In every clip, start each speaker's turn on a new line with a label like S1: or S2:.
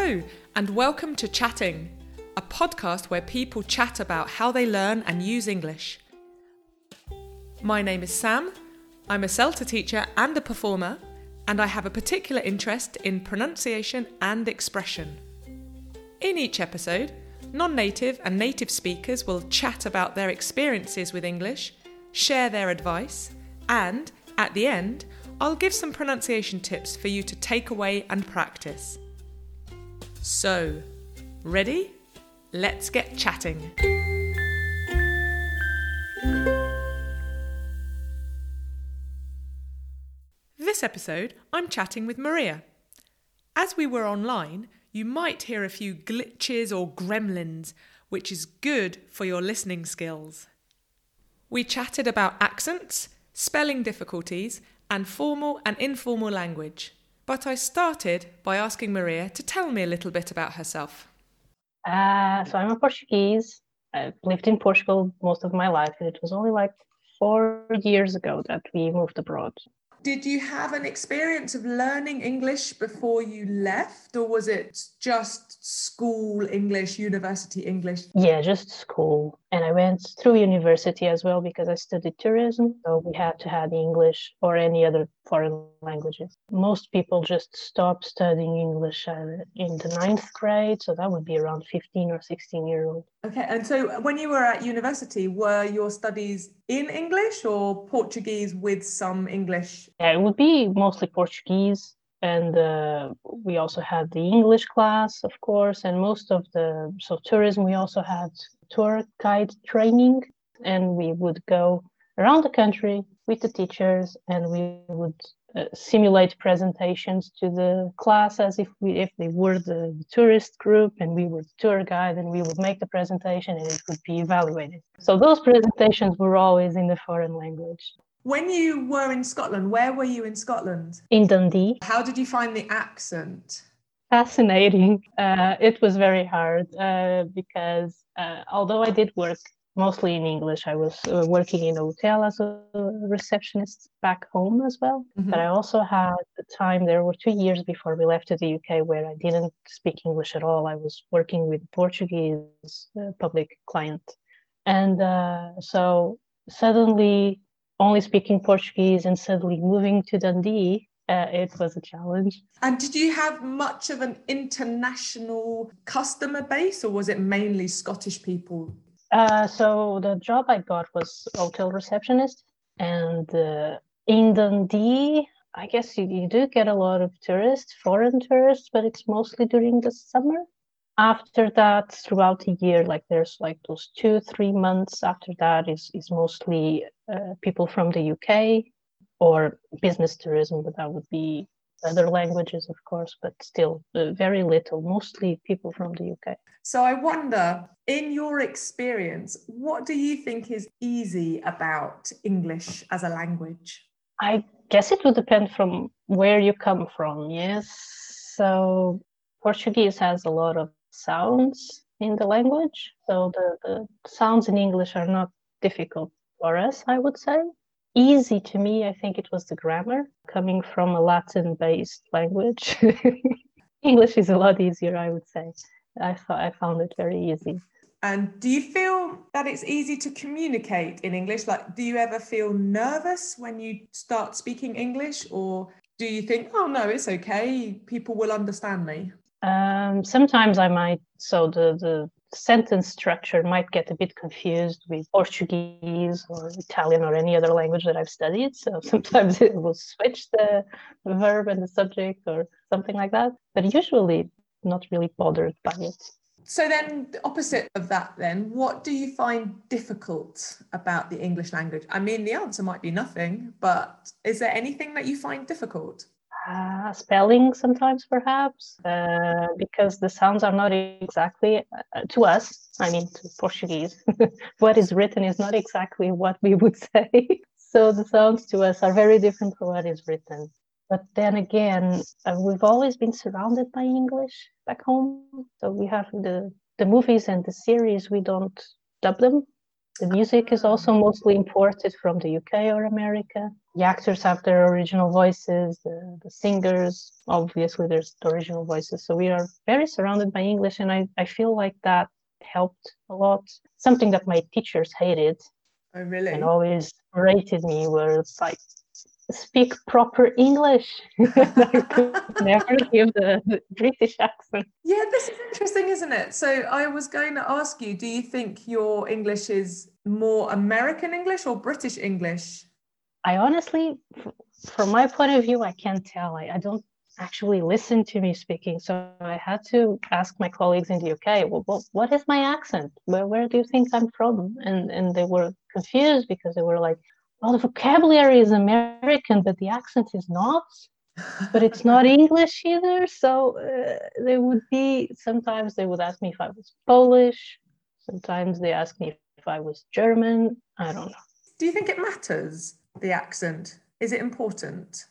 S1: Hello, and welcome to Chatting, a podcast where people chat about how they learn and use English. My name is Sam, I'm a CELTA teacher and a performer, and I have a particular interest in pronunciation and expression. In each episode, non native and native speakers will chat about their experiences with English, share their advice, and, at the end, I'll give some pronunciation tips for you to take away and practice. So, ready? Let's get chatting. This episode, I'm chatting with Maria. As we were online, you might hear a few glitches or gremlins, which is good for your listening skills. We chatted about accents, spelling difficulties, and formal and informal language. But I started by asking Maria to tell me a little bit about herself.
S2: Uh, so I'm a Portuguese. I've lived in Portugal most of my life, and it was only like four years ago that we moved abroad.
S1: Did you have an experience of learning English before you left, or was it just school English, university English?
S2: Yeah, just school. And I went through university as well because I studied tourism. So we had to have English or any other foreign languages. Most people just stop studying English in the ninth grade. So that would be around 15 or 16 year old.
S1: Okay. And so when you were at university, were your studies in English or Portuguese with some English?
S2: Yeah, it would be mostly Portuguese and uh, we also had the english class of course and most of the so tourism we also had tour guide training and we would go around the country with the teachers and we would uh, simulate presentations to the class as if we if they were the, the tourist group and we were the tour guide and we would make the presentation and it would be evaluated so those presentations were always in the foreign language
S1: when you were in Scotland, where were you in Scotland?
S2: In Dundee.
S1: How did you find the accent?
S2: Fascinating. Uh, it was very hard uh, because uh, although I did work mostly in English, I was uh, working in a hotel as a receptionist back home as well. Mm-hmm. But I also had the time, there were two years before we left to the UK where I didn't speak English at all. I was working with Portuguese uh, public client. And uh, so suddenly only speaking Portuguese and suddenly moving to Dundee, uh, it was a challenge.
S1: And did you have much of an international customer base, or was it mainly Scottish people?
S2: Uh, so the job I got was hotel receptionist, and uh, in Dundee, I guess you, you do get a lot of tourists, foreign tourists, but it's mostly during the summer. After that throughout the year like there's like those two three months after that is is mostly uh, people from the uk or business tourism but that would be other languages of course but still uh, very little mostly people from the uk
S1: so i wonder in your experience what do you think is easy about english as a language
S2: i guess it would depend from where you come from yes so portuguese has a lot of sounds in the language. So the, the sounds in English are not difficult for us, I would say. Easy to me, I think it was the grammar coming from a Latin based language. English is a lot easier, I would say. I thought I found it very easy.
S1: And do you feel that it's easy to communicate in English? Like, do you ever feel nervous when you start speaking English, or do you think, oh no, it's okay, people will understand me?
S2: Um, sometimes I might, so the, the sentence structure might get a bit confused with Portuguese or Italian or any other language that I've studied. So sometimes it will switch the verb and the subject or something like that. But usually not really bothered by it.
S1: So then the opposite of that then, what do you find difficult about the English language? I mean the answer might be nothing, but is there anything that you find difficult?
S2: Uh, spelling sometimes perhaps uh, because the sounds are not exactly uh, to us i mean to portuguese what is written is not exactly what we would say. So the sounds to us are very different from what is written. But then again uh, we've always been surrounded by english back home. So we have the the movies and the series we don't dub them The music is also mostly imported from the UK or America. The actors have their original voices, the, the singers, obviously, there's the original voices. So we are very surrounded by English, and I, I feel like that helped a lot. Something that my teachers hated
S1: Oh, really?
S2: and always rated me was like, speak proper English. I could never give the, the British accent.
S1: Yeah, this is interesting, isn't it? So I was going to ask you, do you think your English is more American English or British English?
S2: I honestly, from my point of view, I can't tell. I, I don't actually listen to me speaking. So I had to ask my colleagues in the UK, well, what, what is my accent? Where, where do you think I'm from? And, and they were confused because they were like, well, the vocabulary is American, but the accent is not. But it's not English either. So uh, they would be, sometimes they would ask me if I was Polish. Sometimes they ask me if I was German. I don't know.
S1: Do you think it matters, the accent? Is it important?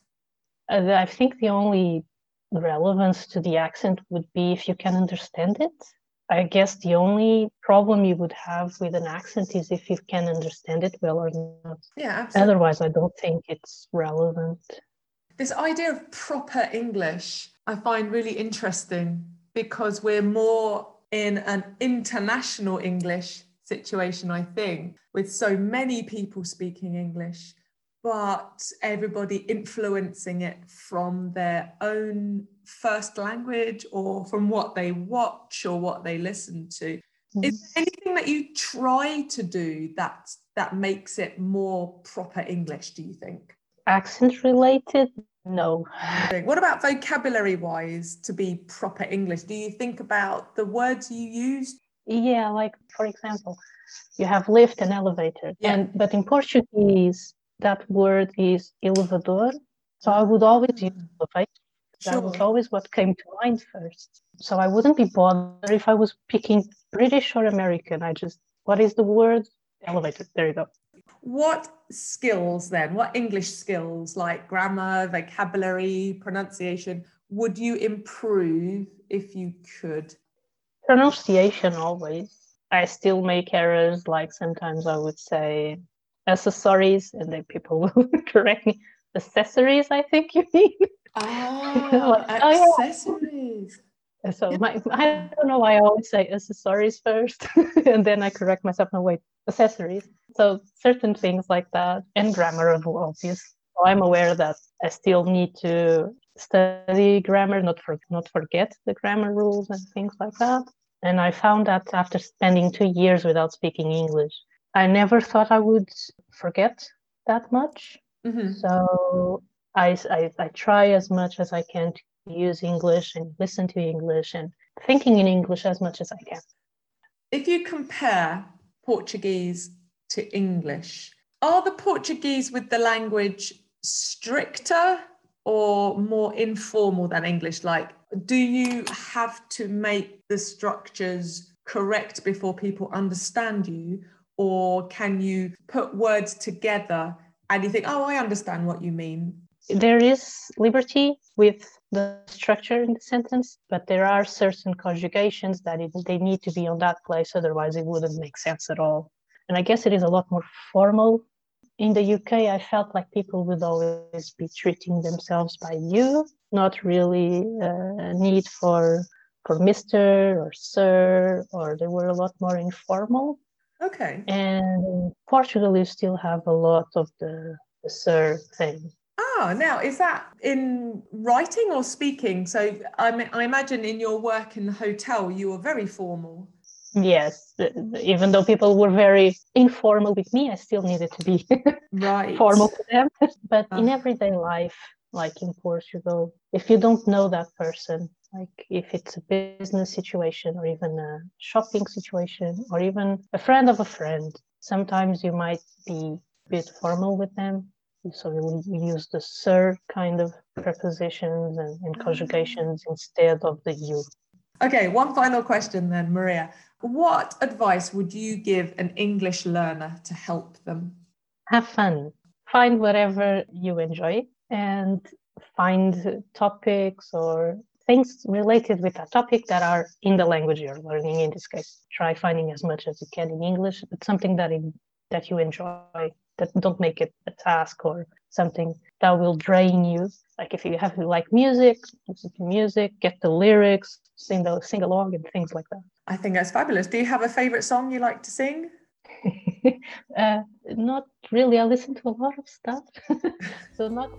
S2: Uh, I think the only relevance to the accent would be if you can understand it. I guess the only problem you would have with an accent is if you can understand it well or not.
S1: Yeah, absolutely.
S2: Otherwise, I don't think it's relevant.
S1: This idea of proper English I find really interesting because we're more in an international English situation, I think, with so many people speaking English, but everybody influencing it from their own first language or from what they watch or what they listen to. Hmm. Is there anything that you try to do that that makes it more proper English, do you think?
S2: Accent related? No.
S1: What about vocabulary wise to be proper English? Do you think about the words you use?
S2: Yeah, like for example, you have lift and elevator.
S1: Yeah.
S2: And but in Portuguese, that word is elevador. So I would always use ah. elevator. That was always what came to mind first. So I wouldn't be bothered if I was picking British or American. I just, what is the word? Elevator. There you go.
S1: What skills then, what English skills like grammar, vocabulary, pronunciation would you improve if you could?
S2: Pronunciation always. I still make errors. Like sometimes I would say accessories, and then people will correct me. Accessories, I think you mean.
S1: Ah,
S2: Like, oh, yeah.
S1: accessories.
S2: So my, I don't know why I always say accessories first, and then I correct myself. No, wait, accessories. So certain things like that, and grammar of obvious. So I'm aware that I still need to study grammar, not for not forget the grammar rules and things like that. And I found that after spending two years without speaking English, I never thought I would forget that much.
S1: Mhm.
S2: So I, I, I try as much as I can to use English and listen to English and thinking in English as much as I can.
S1: If you compare Portuguese to English, are the Portuguese with the language stricter or more informal than English? Like, do you have to make the structures correct before people understand you? Or can you put words together and you think, oh, I understand what you mean?
S2: There is liberty with the structure in the sentence, but there are certain conjugations that it, they need to be on that place, otherwise, it wouldn't make sense at all. And I guess it is a lot more formal. In the UK, I felt like people would always be treating themselves by you, not really a need for for Mr. or Sir, or they were a lot more informal.
S1: Okay.
S2: And Portugal, you still have a lot of the, the Sir thing.
S1: Ah, now is that in writing or speaking? So I, I imagine in your work in the hotel, you were very formal.
S2: Yes, even though people were very informal with me, I still needed to be
S1: Right.
S2: formal to them. But in
S1: Ah.
S2: everyday life, like in Portugal, if you don't know that person, like if it's a business situation or even a shopping situation or even a friend of a friend, sometimes you might be a bit formal with them. So you will use the sir kind of prepositions and, and mm-hmm. conjugations instead of the you.
S1: Okay, one final question then, Maria. What advice would you give an English learner to help them?
S2: have fun find whatever you enjoy and find topics or things related with that topic that are in the language you're learning. In this case, try finding as much as you can in English. It's something that in, that you enjoy. That don't make it a task or something that will drain you. Like if you have like music, listen to music, get the lyrics, sing the sing along, and things like that.
S1: I think that's fabulous. Do you have a favorite song you like to sing?
S2: uh, not really. I listen to a lot of stuff, so not.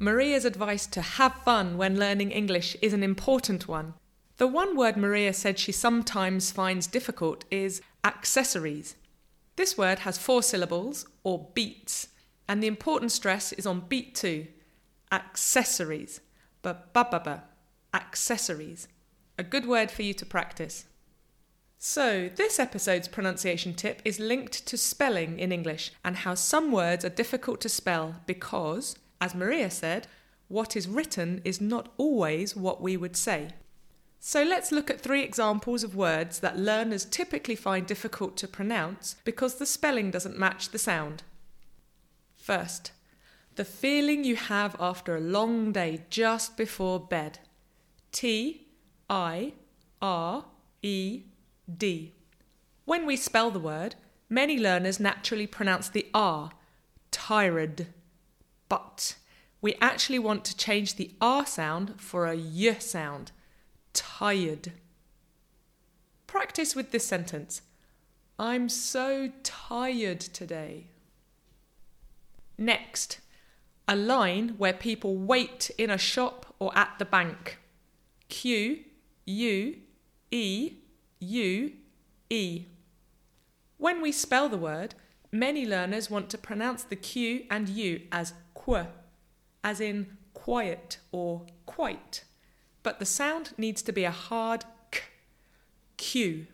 S1: Maria's advice to have fun when learning English is an important one. The one word Maria said she sometimes finds difficult is accessories. This word has four syllables, or beats, and the important stress is on beat two accessories. Ba ba ba ba. Accessories. A good word for you to practice. So, this episode's pronunciation tip is linked to spelling in English and how some words are difficult to spell because as Maria said, what is written is not always what we would say. So let's look at three examples of words that learners typically find difficult to pronounce because the spelling doesn't match the sound. First, the feeling you have after a long day just before bed. T I R E D. When we spell the word, many learners naturally pronounce the R, tired. But we actually want to change the R sound for a Y sound. Tired. Practice with this sentence. I'm so tired today. Next, a line where people wait in a shop or at the bank. Q U E U E. When we spell the word, many learners want to pronounce the Q and U as qu, as in quiet or quite, but the sound needs to be a hard k, q.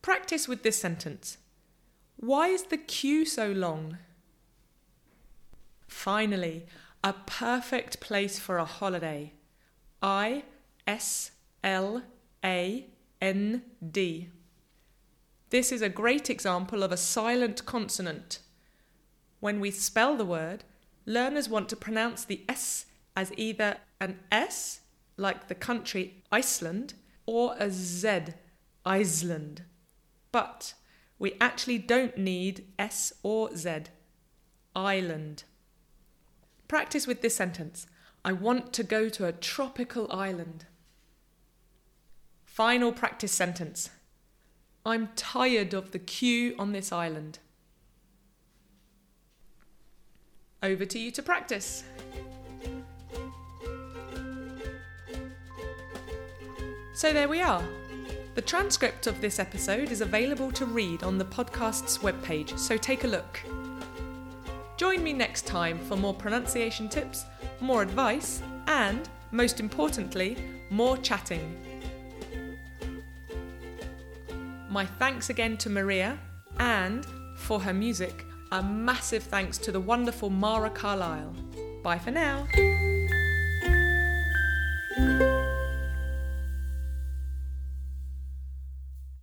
S1: Practice with this sentence. Why is the queue so long? Finally, a perfect place for a holiday. I S L A N D. This is a great example of a silent consonant. When we spell the word, learners want to pronounce the S as either an S, like the country Iceland, or a Z, Iceland. But we actually don't need S or Z. Island. Practice with this sentence I want to go to a tropical island. Final practice sentence I'm tired of the queue on this island. Over to you to practice. So there we are. The transcript of this episode is available to read on the podcast's webpage, so take a look. Join me next time for more pronunciation tips, more advice, and, most importantly, more chatting. My thanks again to Maria and, for her music, a massive thanks to the wonderful Mara Carlisle. Bye for now.